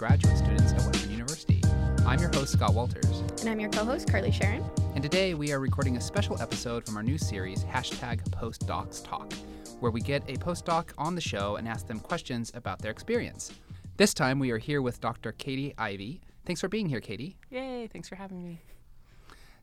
graduate students at Western University. I'm your host, Scott Walters. And I'm your co host, Carly Charron. And today we are recording a special episode from our new series, hashtag Postdocs Talk, where we get a postdoc on the show and ask them questions about their experience. This time we are here with Dr. Catie Ivy. Thanks for being here, Katie. Yay, thanks for having me.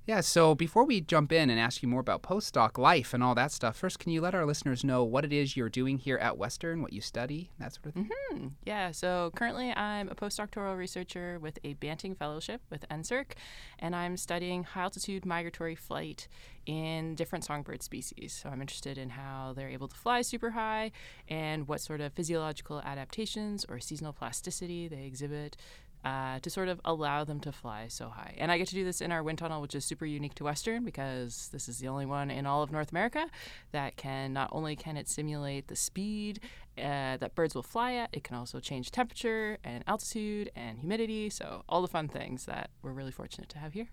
Yeah, so before we jump in and ask you more about postdoc life and all that stuff, first, can you let our listeners know what it is you're doing here at Western, what you study, that sort of thing? Mm-hmm. Yeah, so currently I'm a postdoctoral researcher with a Banting Fellowship with NSERC, and I'm studying high altitude migratory flight in different songbird species. So I'm interested in how they're able to fly super high and what sort of physiological adaptations or seasonal plasticity they exhibit uh, to sort of allow them to fly so high. And I get to do this in our wind tunnel, which is super unique to Western because this is the only one in all of North America that can not only can it simulate the speed uh, that birds will fly at, it can also change temperature and altitude and humidity. So all the fun things that we're really fortunate to have here.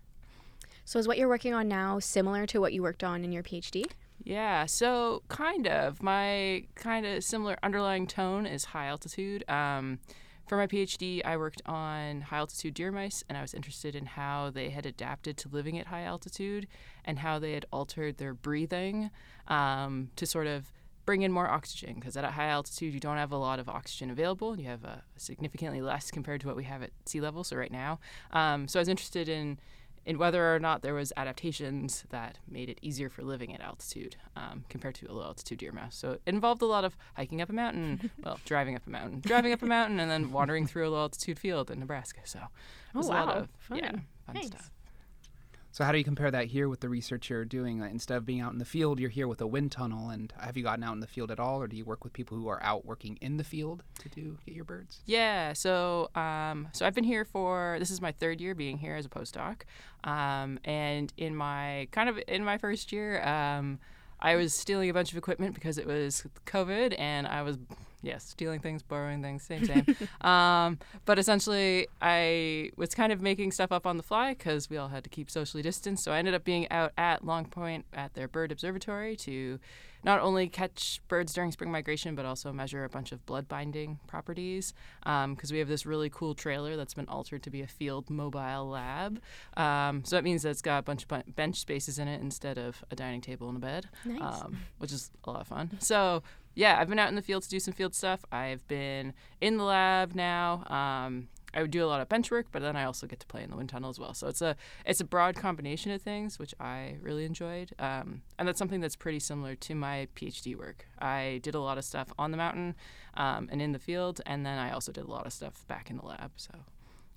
So is what you're working on now similar to what you worked on in your PhD? Yeah, so kind of. My kind of similar underlying tone is high altitude. Um, for my PhD, I worked on high altitude deer mice, and I was interested in how they had adapted to living at high altitude and how they had altered their breathing um, to sort of bring in more oxygen. Because at a high altitude, you don't have a lot of oxygen available. You have uh, significantly less compared to what we have at sea level. So right now, um, so I was interested in in whether or not there was adaptations that made it easier for living at altitude um, compared to a low altitude deer mouse. So it involved a lot of hiking up a mountain, well, driving up a mountain, driving up a mountain, and then wandering through a low altitude field in Nebraska. So it was oh, a lot of Fun. yeah, fun stuff. So, how do you compare that here with the research you're doing? Instead of being out in the field, you're here with a wind tunnel. And have you gotten out in the field at all, or do you work with people who are out working in the field to do get your birds? Yeah, so um, so I've been here for this is my third year being here as a postdoc, um, and in my kind of in my first year, um, I was stealing a bunch of equipment because it was COVID, and I was yes stealing things, borrowing things, same same. um, but essentially, I was kind of making stuff up on the fly because we all had to keep socially distanced. So I ended up being out at Long Point at their bird observatory to not only catch birds during spring migration, but also measure a bunch of blood binding properties. Because we have this really cool trailer that's been altered to be a field mobile lab. Um, so that means that it's got a bunch of bench spaces in it instead of a dining table and a bed, Nice. um, which is a lot of fun. So yeah, I've been out in the field to do some field stuff. I've been in the lab now. Um, I would do a lot of bench work, but then I also get to play in the wind tunnel as well. So it's a it's a broad combination of things, which I really enjoyed, um, and that's something that's pretty similar to my PhD work. I did a lot of stuff on the mountain um, and in the field, and then I also did a lot of stuff back in the lab. So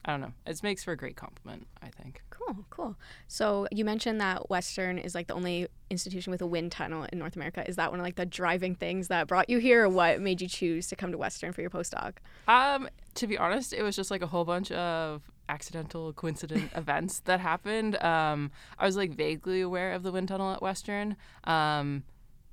I don't know, it makes for a great compliment, I think. Cool, cool. So you mentioned that Western is like the only institution with a wind tunnel in North America. Is that one of like the driving things that brought you here, or what made you choose to come to Western for your postdoc? Um, to be honest, it was just like a whole bunch of accidental, coincident events that happened. Um, I was like vaguely aware of the wind tunnel at Western, um,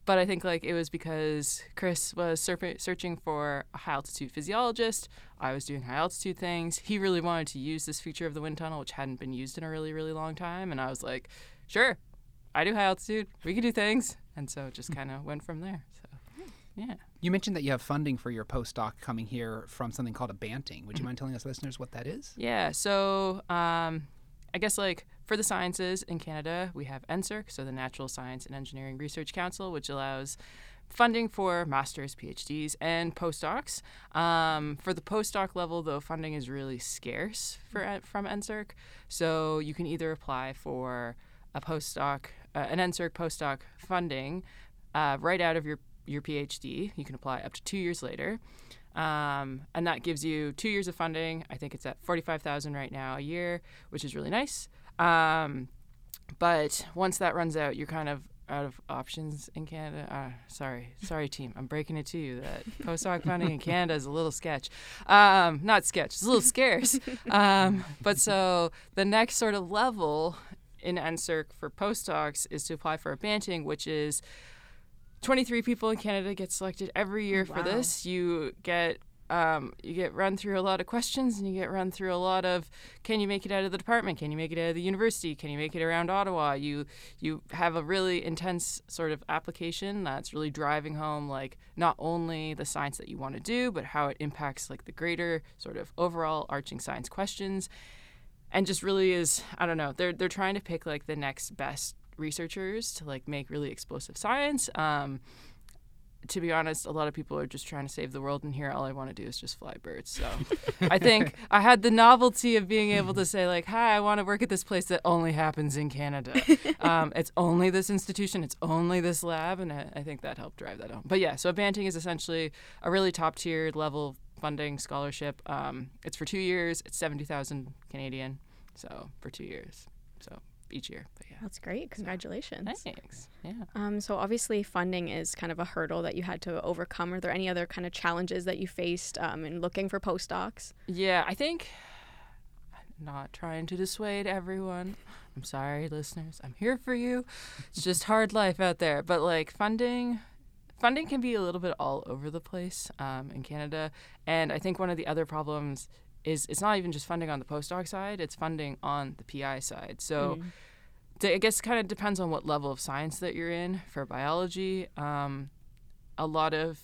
but I think like it was because Chris was surf- searching for a high altitude physiologist. I was doing high altitude things. He really wanted to use this feature of the wind tunnel, which hadn't been used in a really, really long time, and I was like, sure, I do high altitude. We can do things, and so it just kind of went from there. So, yeah. You mentioned that you have funding for your postdoc coming here from something called a Banting. Would you Mm-hmm. mind telling us listeners what that is? Yeah, so um, I guess like for the sciences in Canada, we have NSERC, so the Natural Science and Engineering Research Council, which allows funding for masters, PhDs, and postdocs. Um, for the postdoc level, though, funding is really scarce for from NSERC, so you can either apply for a postdoc, uh, an NSERC postdoc funding uh, right out of your your PhD. You can apply up to two years later. Um, and that gives you two years of funding. I think it's at forty-five thousand right now a year, which is really nice. Um, but once that runs out, you're kind of out of options in Canada. Uh, sorry, sorry, team. I'm breaking it to you that postdoc funding in Canada is a little sketch. Um, not sketch. It's a little scarce. Um, but so the next sort of level in NSERC for postdocs is to apply for a Banting, which is 23 people in Canada get selected every year for Wow. this. You get um, you get run through a lot of questions and you get run through a lot of can you make it out of the department? Can you make it out of the university? Can you make it around Ottawa? You you have a really intense sort of application that's really driving home like not only the science that you want to do, but how it impacts like the greater sort of overall arching science questions. And just really is I don't know, they're they're trying to pick like the next best researchers to like make really explosive science. Um, to be honest, a lot of people are just trying to save the world, and here all I want to do is just fly birds. So I think I had the novelty of being able to say, like, hi, I want to work at this place that only happens in Canada. Um, it's only this institution, it's only this lab, and I, I think that helped drive that home. But yeah, so Banting is essentially a really top tier level funding scholarship. Um, it's for two years, it's 70,000 Canadian, so for two years. So each year. But yeah. That's great. Congratulations. So, thanks. Yeah. Um, so obviously funding is kind of a hurdle that you had to overcome. Are there any other kind of challenges that you faced um, in looking for postdocs? Yeah, I think I'm not trying to dissuade everyone. I'm sorry, listeners. I'm here for you. It's just hard life out there. But like funding, funding can be a little bit all over the place um, in Canada. And I think one of the other problems is it's not even just funding on the postdoc side; it's funding on the PI side. So. Mm. I guess kind of depends on what level of science that you're in. For biology, um, a lot of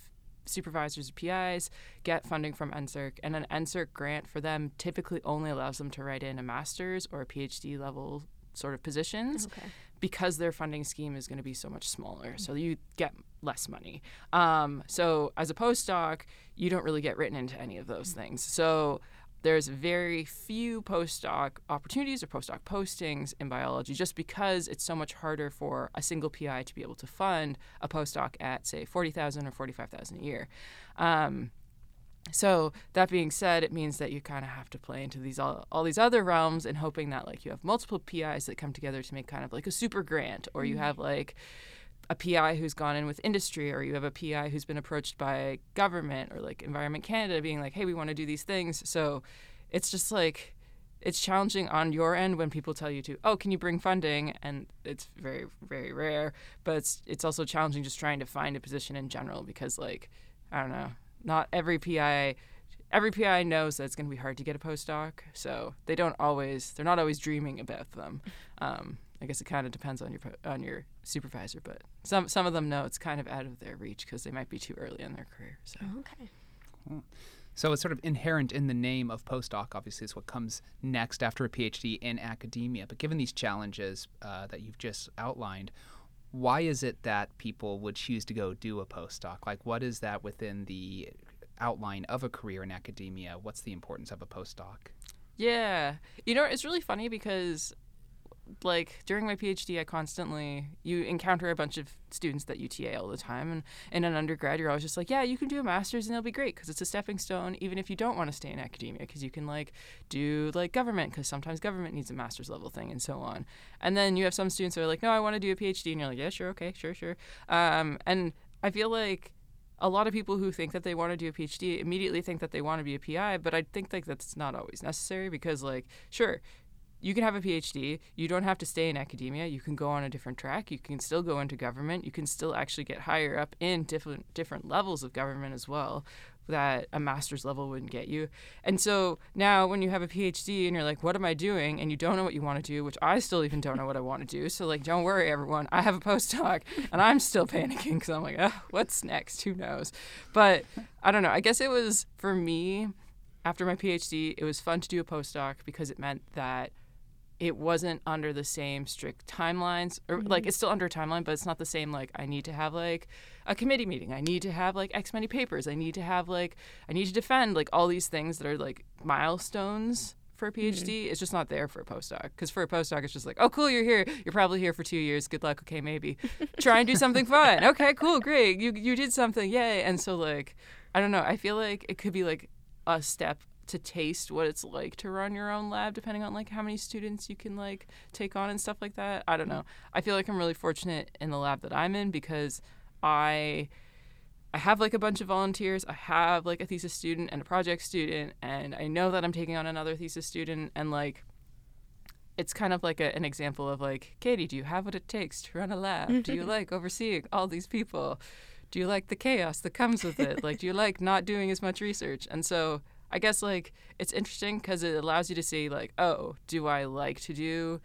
supervisors or PIs get funding from NSERC, and an NSERC grant for them typically only allows them to write in a master's or a PhD level sort of positions okay. because their funding scheme is going to be so much smaller. So you get less money. Um, so as a postdoc, you don't really get written into any of those things. So there's very few postdoc opportunities or postdoc postings in biology just because it's so much harder for a single PI to be able to fund a postdoc at, say, 40000 or 45000 a year. Um, so that being said, it means that you kind of have to play into these all, all these other realms and hoping that like you have multiple PIs that come together to make kind of like a super grant, or you mm-hmm. have like a PI who's gone in with industry, or you have a PI who's been approached by government or like Environment Canada being like, hey, we want to do these things. So it's just like, it's challenging on your end when people tell you to, oh, can you bring funding? And it's very, very rare. But it's, it's also challenging just trying to find a position in general because, like, I don't know, not every PI every PI knows that it's going to be hard to get a postdoc, so they don't always they're not always dreaming about them. Um, I guess it kind of depends on your on your supervisor, but some some of them know it's kind of out of their reach because they might be too early in their career. So okay. Cool. So it's sort of inherent in the name of postdoc. Obviously, is what comes next after a PhD in academia. But given these challenges uh, that you've just outlined, why is it that people would choose to go do a postdoc? Like, what is that within the outline of a career in academia? What's the importance of a postdoc? Yeah, you know, it's really funny because like during my PhD, I constantly you encounter a bunch of students that UTA all the time, and in an undergrad, you're always just like, yeah, you can do a master's and it'll be great because it's a stepping stone, even if you don't want to stay in academia, because you can like do like government because sometimes government needs a master's level thing and so on. And then you have some students that are like, no, I want to do a PhD, and you're like, yeah, sure, okay, sure, sure. Um, and I feel like a lot of people who think that they want to do a PhD immediately think that they want to be a PI, but I think like that's not always necessary because like sure, you can have a PhD. You don't have to stay in academia. You can go on a different track. You can still go into government. You can still actually get higher up in different different levels of government as well that a master's level wouldn't get you. And so now when you have a PhD and you're like, what am I doing? And you don't know what you want to do, which I still even don't know what I want to do. So like, don't worry, everyone. I have a postdoc and I'm still panicking because I'm like, oh, what's next? Who knows? But I don't know. I guess it was for me after my PhD, it was fun to do a postdoc because it meant that it wasn't under the same strict timelines or mm-hmm. like it's still under a timeline but it's not the same like i need to have like a committee meeting i need to have like x many papers i need to have like i need to defend like all these things that are like milestones for a phd mm-hmm. it's just not there for a postdoc because for a postdoc it's just like oh cool you're here you're probably here for two years good luck okay maybe try and do something fun okay cool great you, you did something yay and so like i don't know i feel like it could be like a step to taste what it's like to run your own lab depending on like how many students you can like take on and stuff like that. I don't know. Mm-hmm. I feel like i'm really fortunate in the lab that i'm in because i i have like a bunch of volunteers. I have like a thesis student and a project student and i know that i'm taking on another thesis student and like it's kind of like a, an example of like catie do you have what it takes to run a lab? Do you like overseeing all these people? Do you like the chaos that comes with it? like, do you like not doing as much research? And so I guess like it's interesting because it allows you to see like, oh, do I like to do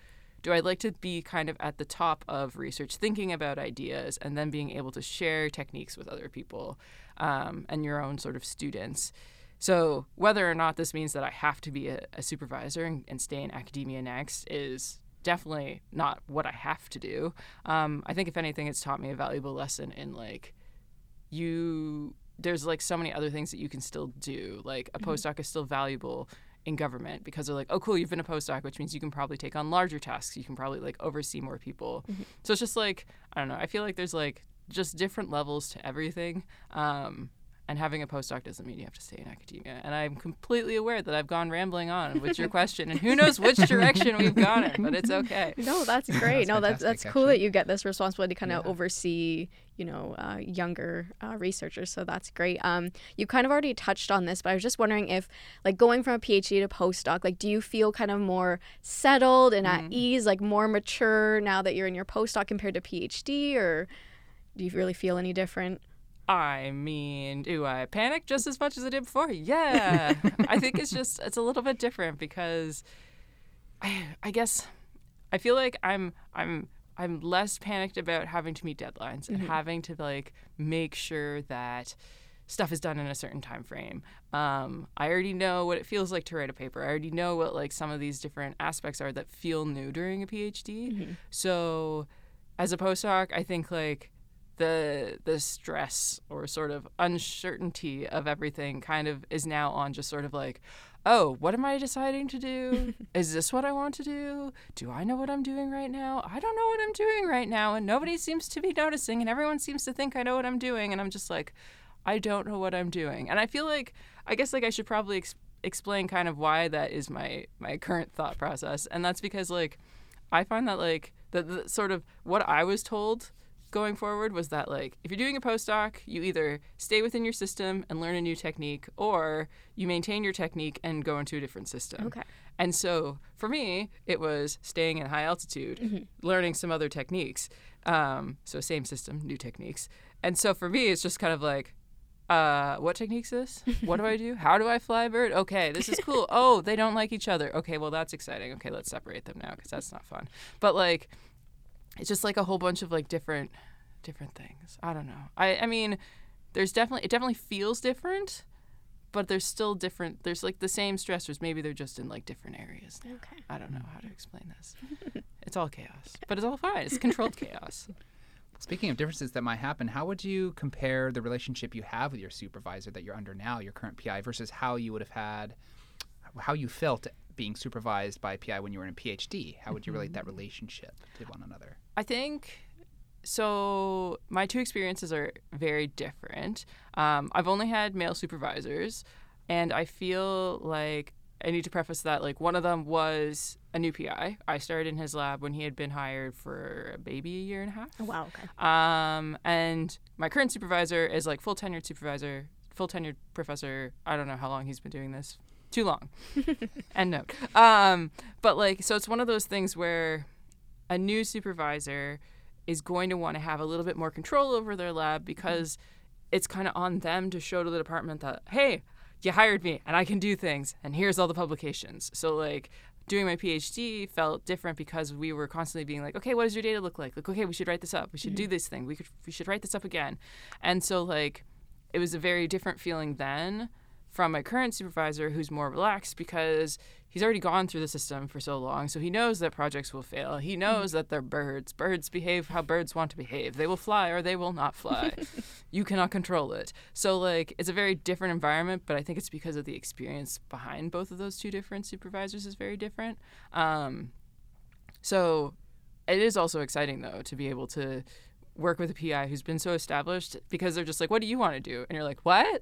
do I like to be kind of at the top of research, thinking about ideas, and then being able to share techniques with other people um, and your own sort of students? So, whether or not this means that I have to be a, a supervisor and, and, stay in academia next is definitely not what I have to do. Um, I think, if anything, it's taught me a valuable lesson in like, you, there's like so many other things that you can still do. Like, a mm-hmm. postdoc is still valuable in government because they're like, oh, cool, you've been a postdoc, which means you can probably take on larger tasks. You can probably like oversee more people. Mm-hmm. So it's just like, I don't know. I feel like there's like just different levels to everything. Um, and having a postdoc doesn't mean you have to stay in academia. And I'm completely aware that I've gone rambling on with your question, and who knows which direction we've gone in, but it's okay. No, that's great. that's no, that's that's cool that you get this responsibility to kind of yeah. oversee, you know, uh, younger uh, researchers. So that's great. Um, you kind of already touched on this, but I was just wondering if, like, going from a PhD to postdoc, like, do you feel kind of more settled and mm-hmm. at ease, like more mature now that you're in your postdoc compared to PhD, or do you really feel any different? I mean, do I panic just as much as I did before? Yeah. I think it's just it's a little bit different because I I guess I feel like I'm I'm I'm less panicked about having to meet deadlines and mm-hmm. having to like make sure that stuff is done in a certain time frame. Um, I already know what it feels like to write a paper. I already know what like some of these different aspects are that feel new during a PhD. Mm-hmm. So as a postdoc, I think like the the stress or sort of uncertainty of everything kind of is now on just sort of like oh what am i deciding to do? Is this what i want to do? Do i know what i'm doing right now? I don't know what i'm doing right now and nobody seems to be noticing and everyone seems to think i know what i'm doing and i'm just like i don't know what i'm doing. And i feel like i guess like i should probably ex- explain kind of why that is my my current thought process and that's because like i find that like the, the sort of what i was told going forward was that like if you're doing a postdoc, you either stay within your system and learn a new technique, or you maintain your technique and go into a different system. Okay. And so for me, it was staying in high altitude, mm-hmm. learning some other techniques. Um, so same system, new techniques. And so for me, it's just kind of like, uh, what techniques this? What do I do? How do I fly a bird? Okay, this is cool. Oh, they don't like each other. Okay, well that's exciting. Okay, let's separate them now because that's not fun. But like it's just like a whole bunch of like different different things. I don't know. I I mean, there's definitely it definitely feels different, but there's still different. There's like the same stressors. Maybe they're just in like different areas. Now. Okay. I don't know how to explain this. it's all chaos, but it's all fine. It's controlled chaos. Speaking of differences that might happen, how would you compare the relationship you have with your supervisor that you're under now, your current PI, versus how you would have had, how you felt being supervised by a PI when you were in a PhD? How would you relate that mm-hmm. relationship to one another? I think so. My two experiences are very different. Um, I've only had male supervisors, and I feel like I need to preface that like one of them was a new PI. I started in his lab when he had been hired for maybe a year and a half. Oh, wow. Okay. Um, and my current supervisor is like full tenured supervisor, full tenured professor. I don't know how long he's been doing this. Too long. End note. Um, but like, so it's one of those things where a new supervisor is going to want to have a little bit more control over their lab because it's kind of on them to show to the department that, hey, you hired me and I can do things and here's all the publications. So like doing my PhD felt different because we were constantly being like, okay, what does your data look like? Like, okay, we should write this up. We should mm-hmm. do this thing. We could we should write this up again. And so like it was a very different feeling then from my current supervisor who's more relaxed because he's already gone through the system for so long so he knows that projects will fail. He knows that they're birds. Birds behave how birds want to behave. They will fly or they will not fly. You cannot control it. So like it's a very different environment but i think it's because of the experience behind both of those two different supervisors is very different. Um, so it is also exciting though to be able to work with a pi who's been so established because they're just like what do you want to do? And you're like what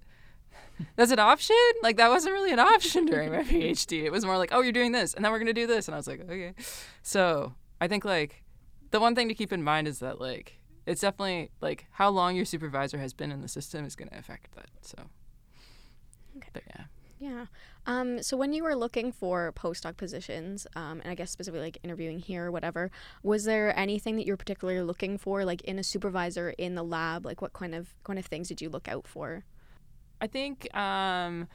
that's an option? Like that wasn't really an option during my PhD. It was more like, oh, you're doing this, and then we're gonna do this, and I was like, okay. So I think like the one thing to keep in mind is that like it's definitely like how long your supervisor has been in the system is gonna affect that. So, okay. but yeah. Yeah. Um, so when you were looking for postdoc positions, um, and I guess specifically like interviewing here or whatever, was there anything that you were particularly looking for, like in a supervisor in the lab? Like what kind of kind of things did you look out for? I think um,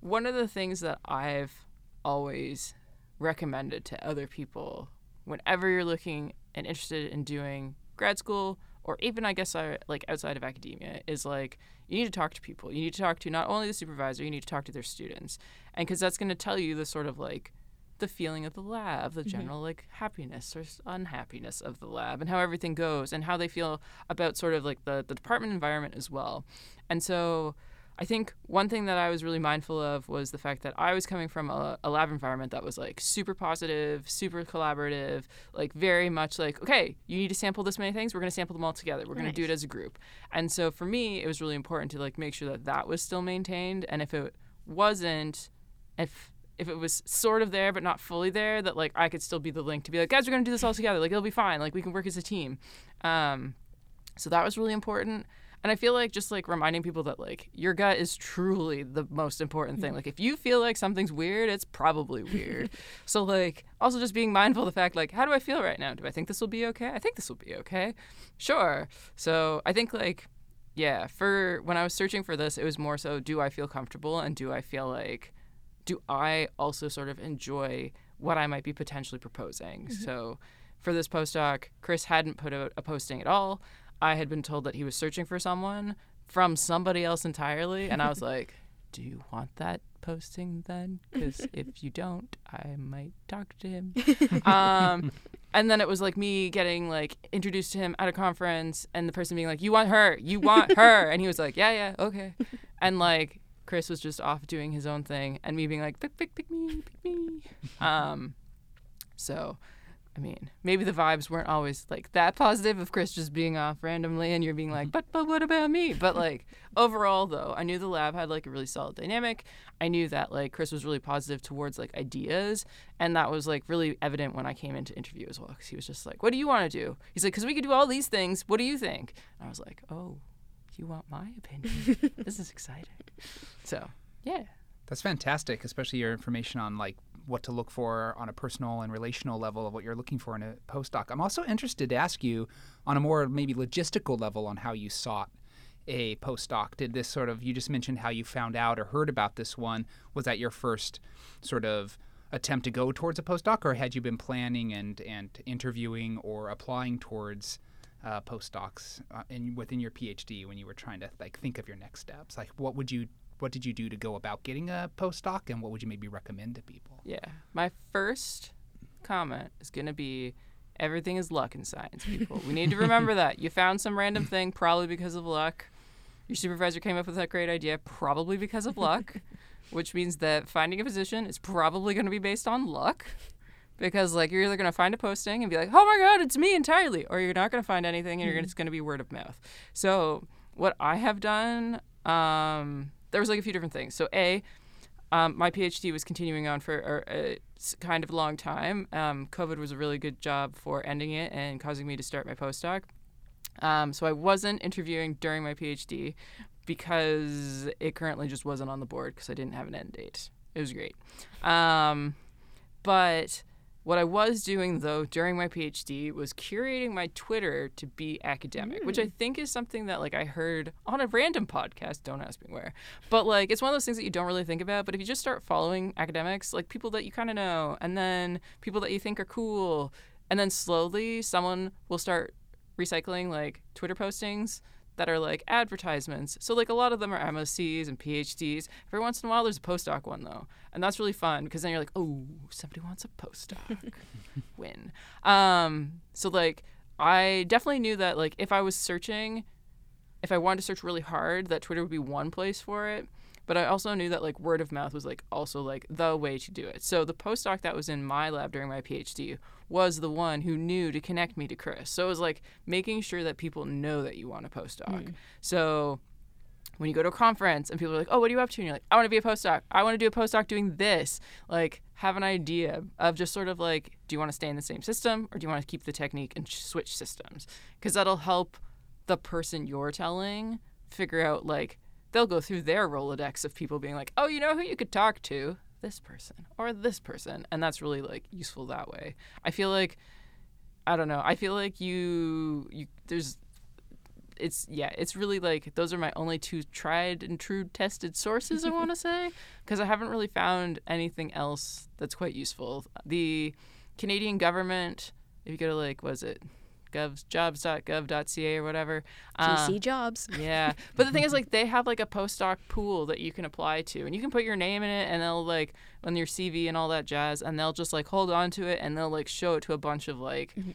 one of the things that I've always recommended to other people whenever you're looking and interested in doing grad school or even I guess uh, like outside of academia is like you need to talk to people. You need to talk to not only the supervisor, you need to talk to their students, and because that's going to tell you the sort of like the feeling of the lab, the mm-hmm. general mm-hmm. like happiness or unhappiness of the lab, and how everything goes, and how they feel about sort of like the the department environment as well. And so I think one thing that I was really mindful of was the fact that I was coming from a, a, lab environment that was like super positive, super collaborative, like very much like, okay, you need to sample this many things. We're going to sample them all together. We're nice. going to do it as a group. And so for me, it was really important to like make sure that that was still maintained. And if it wasn't, if if it was sort of there but not fully there, that like I could still be the link to be like, guys, we're going to do this all together. Like it'll be fine. Like we can work as a team. Um, so that was really important. And I feel like just like reminding people that like your gut is truly the most important thing. Like if you feel like something's weird, it's probably weird. so like also just being mindful of the fact like how do I feel right now? Do I think this will be okay? I think this will be okay. Sure. So I think like yeah, for when I was searching for this, it was more so do I feel comfortable and do I feel like do I also sort of enjoy what I might be potentially proposing? Mm-hmm. So for this postdoc, Chris hadn't put out a posting at all. I had been told that he was searching for someone from somebody else entirely, and I was like, "Do you want that posting then? Because if you don't, I might talk to him." um, and then it was like me getting like introduced to him at a conference, and the person being like, "You want her? You want her?" and he was like, "Yeah, yeah, okay," and like. Chris was just off doing his own thing, and me being like, pick, pick, pick me, pick me. Um, so I mean, maybe the vibes weren't always like that positive of Chris just being off randomly and you're being like, mm-hmm. but but what about me? But like overall though, I knew the lab had like a really solid dynamic. I knew that like Chris was really positive towards like ideas, and that was like really evident when I came into interview as well because he was just like, "What do you want to do?" He's like, "Cause we could do all these things. What do you think?" And I was like, "Oh, you want my opinion? this is exciting." So yeah. That's fantastic, especially your information on like what to look for on a personal and relational level of what you're looking for in a postdoc. I'm also interested to ask you on a more maybe logistical level on how you sought a postdoc. Did this sort of, you just mentioned how you found out or heard about this one. Was that your first sort of attempt to go towards a postdoc, or had you been planning and, and interviewing or applying towards? Uh, postdocs uh, in within your PhD when you were trying to like think of your next steps? Like, what would you what did you do to go about getting a postdoc, and what would you maybe recommend to people? Yeah, my first comment is going to be everything is luck in science, people. we need to remember that. You found some random thing, probably because of luck. Your supervisor came up with that great idea, probably because of luck, which means that finding a position is probably going to be based on luck. Because like you're either gonna find a posting and be like, "Oh my God, it's me entirely," or you're not gonna find anything and you're mm-hmm. just gonna be word of mouth. So what I have done, um, there was like a few different things. So a, um, my PhD was continuing on for a, a kind of long time. Um, COVID was a really good job for ending it and causing me to start my postdoc. Um, so I wasn't interviewing during my PhD because it currently just wasn't on the board because I didn't have an end date. It was great. Um, but what I was doing though during my PhD was curating my Twitter to be academic, mm. which I mm. think is something that like I heard on a random podcast, don't ask me where. But like it's one of those things that you don't really think about, but if you just start following academics, like people that you kind of know and then people that you think are cool, and then slowly someone will start recycling like Twitter postings that are like advertisements. So like a lot of them are MSCs and PhDs. Every once in a while there's a postdoc one though. And that's really fun because then you're like, "Oh, somebody wants a postdoc." Win. Um so like I definitely knew that like if I was searching if I wanted to search really hard, that Twitter would be one place for it. But I also knew that like word of mouth was like also like the way to do it. So the postdoc that was in my lab during my PhD was the one who knew to connect me to Chris. So it was like making sure that people know that you want a postdoc. Mm. So when you go to a conference and people are like, "Oh, what are you up to?" and you're like, "I want to be a postdoc. I want to do a postdoc doing this." Like, have an idea of just sort of like, do you want to stay in the same system or do you want to keep the technique and switch systems? Because that'll help the person you're telling figure out like they'll go through their Rolodex of people being like, oh, you know who you could talk to? This person or this person. And that's really like useful that way. I feel like, I don't know. I feel like you, you, there's, it's yeah it's really like those are my only two tried and true tested sources i want to say because i haven't really found anything else that's quite useful the canadian government if you go to like was it govs jobs.gov.ca or whatever. GC uh, jobs. yeah. But the thing is like they have like a postdoc pool that you can apply to and you can put your name in it and they'll like on your CV and all that jazz and they'll just like hold on to it and they'll like show it to a bunch of like mm-hmm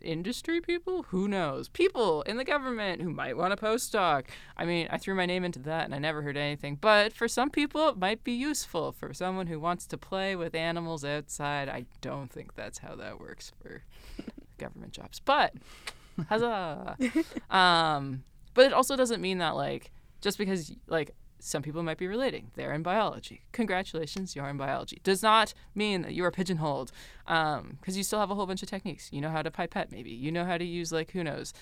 industry people? Who knows? People in the government who might want a postdoc. I mean, I threw my name into that and I never heard anything. But for some people, it might be useful. For someone who wants to play with animals outside, I don't think that's how that works for government jobs. But, huzzah! um, but it also doesn't mean that, like, just because, like, some people might be relating. They're in biology. Congratulations, you're in biology. Does not mean that you are pigeonholed, because um, you still have a whole bunch of techniques. You know how to pipette, maybe. You know how to use like who knows,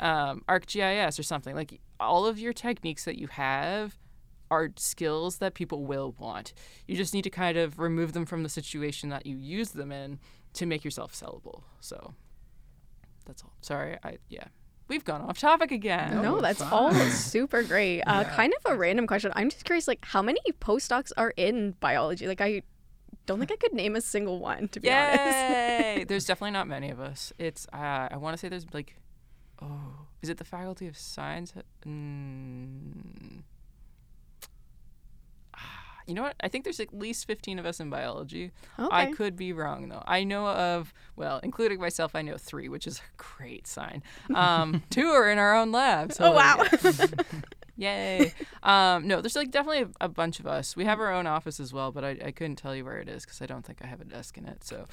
um, ArcGIS or something. Like all of your techniques that you have are skills that people will want. You just need to kind of remove them from the situation that you use them in to make yourself sellable. So that's all. Sorry, I yeah we've gone off topic again. No, no that's fine. all super great. Uh, yeah. Kind of a random question. I'm just curious, like, how many postdocs are in biology? Like, I don't think I could name a single one, to be Yay! honest. there's definitely not many of us. It's, uh, I want to say there's like, oh, is it the Faculty of Science? Mm, you know what? I think there's at least 15 of us in biology. Okay. I could be wrong though. I know of, well, including myself, I know three, which is a great sign. Um, two are in our own lab. So oh wow! Yay! Um, no, there's like definitely a, a, bunch of us. We have our own office as well, but I, I couldn't tell you where it is because I don't think I have a desk in it. So.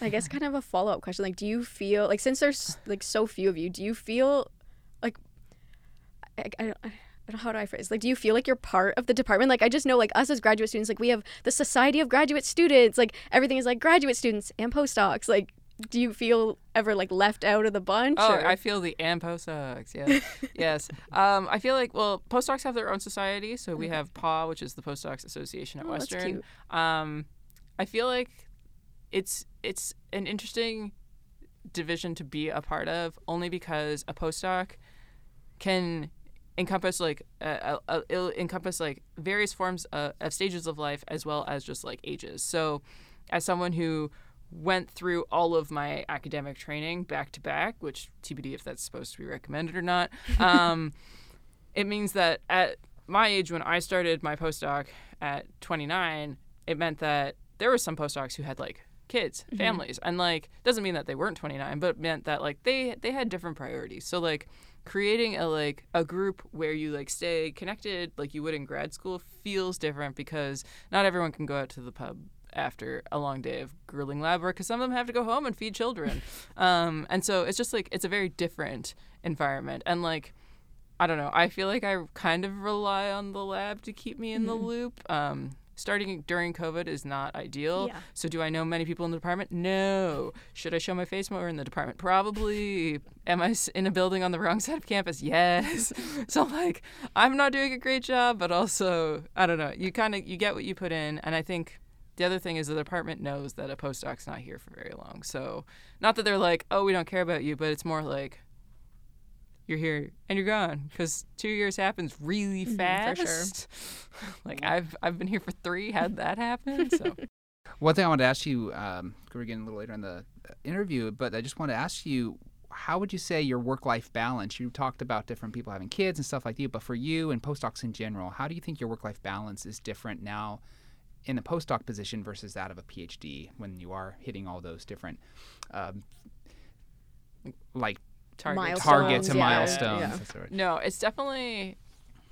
I guess kind of a follow up question. Like, do you feel like since there's like so few of you, do you feel like I, I, I how do I phrase? Like, do you feel like you're part of the department? Like, I just know, like, us as graduate students, like, we have the Society of Graduate Students. Like, everything is like graduate students and postdocs. Like, do you feel ever like left out of the bunch? Oh, or? I feel the and postdocs. Yes, yes. Um, I feel like well, postdocs have their own society. So we have PAW, which is the Postdocs Association at oh, Western. Um, I feel like it's it's an interesting division to be a part of, only because a postdoc can encompass like uh, uh, it'll encompass like various forms of, of stages of life as well as just like ages. So, as someone who went through all of my academic training back to back, which TBD if that's supposed to be recommended or not, um, it means that at my age when I started my postdoc at 29, it meant that there were some postdocs who had like kids, mm-hmm. families, and like doesn't mean that they weren't 29, but meant that like they they had different priorities. So like creating a like a group where you like stay connected like you would in grad school feels different because not everyone can go out to the pub after a long day of grueling lab work because some of them have to go home and feed children. Um, and so it's just like it's a very different environment. And like i don't know i feel like i kind of rely on the lab to keep me in mm-hmm. the loop. Um, starting during COVID is not ideal. Yeah. So, do I know many people in the department? No. Should I show my face more in the department? Probably. Am I in a building on the wrong side of campus? Yes. so, like, I'm not doing a great job, but also, I don't know. You kind of you get what you put in, and I think. The other thing is the department knows that a postdoc's not here for very long. So, not that they're like, oh, we don't care about you, but it's more like, you're here and you're gone because two years happens really fast. Mm-hmm, for sure. like I've I've been here for three. How'd that happen? So. One thing I wanted to ask you, um, we're getting a little later in the uh, interview, but I just want to ask you, how would you say your work-life balance? You talked about different people having kids and stuff like that, but for you and postdocs in general, how do you think your work-life balance is different now in a postdoc position versus that of a PhD when you are hitting all those different, um, like targets, targets and yeah, milestones. Yeah. No, it's definitely.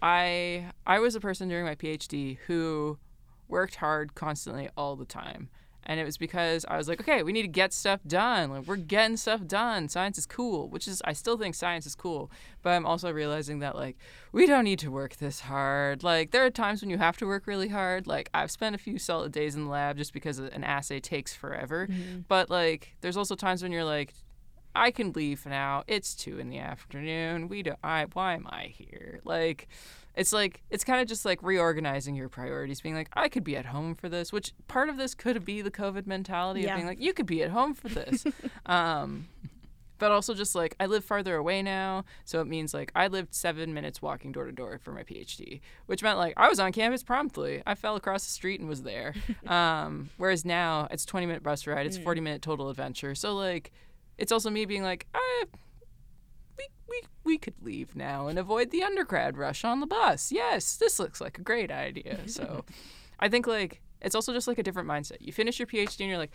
I I was a person during my PhD who worked hard constantly all the time. And it was because I was like, okay, we need to get stuff done. Like we're getting stuff done. Science is cool, which is I still think science is cool, but I'm also realizing that like we don't need to work this hard. Like there are times when you have to work really hard. Like I've spent a few solid days in the lab just because an assay takes forever. Mm-hmm. But like there's also times when you're like I can leave now. It's two in the afternoon. We don't. I. Why am I here? Like, it's like it's kind of just like reorganizing your priorities, being like, I could be at home for this. Which part of this could be the COVID mentality yeah. of being like, you could be at home for this. um, but also just like I live farther away now, so it means like I lived seven minutes walking door to door for my PhD, which meant like I was on campus promptly. I fell across the street and was there. um, whereas now it's 20 minute bus ride, it's 40 minute total adventure. So like, it's also me being like, I, we we we could leave now and avoid the undergrad rush on the bus. Yes, this looks like a great idea. So, I think like it's also just like a different mindset. You finish your PhD and you're like,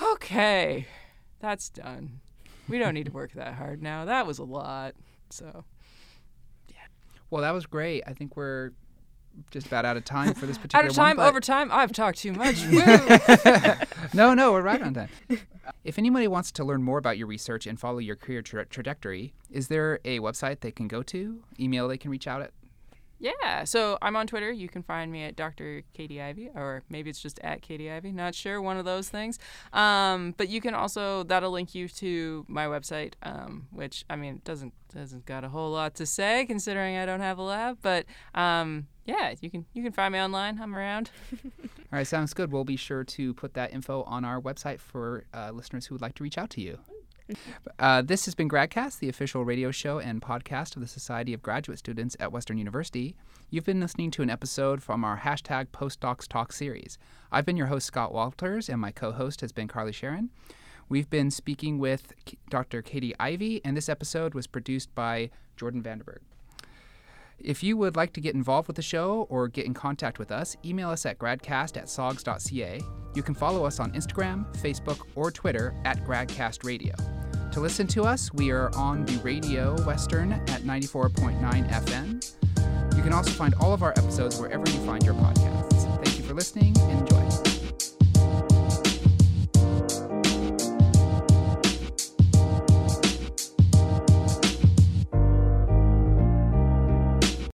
okay, that's done we don't need to work that hard now. That was a lot. So, yeah. Well, that was great. I think we're just about out of time for this particular out of time one, over time? I've talked too much. No no we're right on time if anybody wants to learn more about your research and follow your career tra- trajectory is there a website they can go to email they can reach out at yeah, so I'm on Twitter. You can find me at Dr. Catie Ivy, or maybe it's just at Catie Ivy. Not sure, one of those things. Um, but you can also that'll link you to my website, um, which I mean doesn't doesn't got a whole lot to say considering I don't have a lab. But um, yeah, you can you can find me online. I'm around. All right, sounds good. We'll be sure to put that info on our website for uh, listeners who would like to reach out to you. Uh, this has been GradCast, the official radio show and podcast of the Society of Graduate Students at Western University. You've been listening to an episode from our hashtag Postdocs Talk series. I've been your host, Scott Walters, and my co host has been Carly Charron. We've been speaking with Dr. Catie Ivy, and this episode was produced by Jordan VanderBurgt. If you would like to get involved with the show or get in contact with us, email us at gradcast at sogs.ca. You can follow us on Instagram, Facebook, or Twitter at GradCastRadio. To listen to us, we are on the radio Western at 94.9 FM. You can also find all of our episodes wherever you find your podcasts. Thank you for listening enjoy.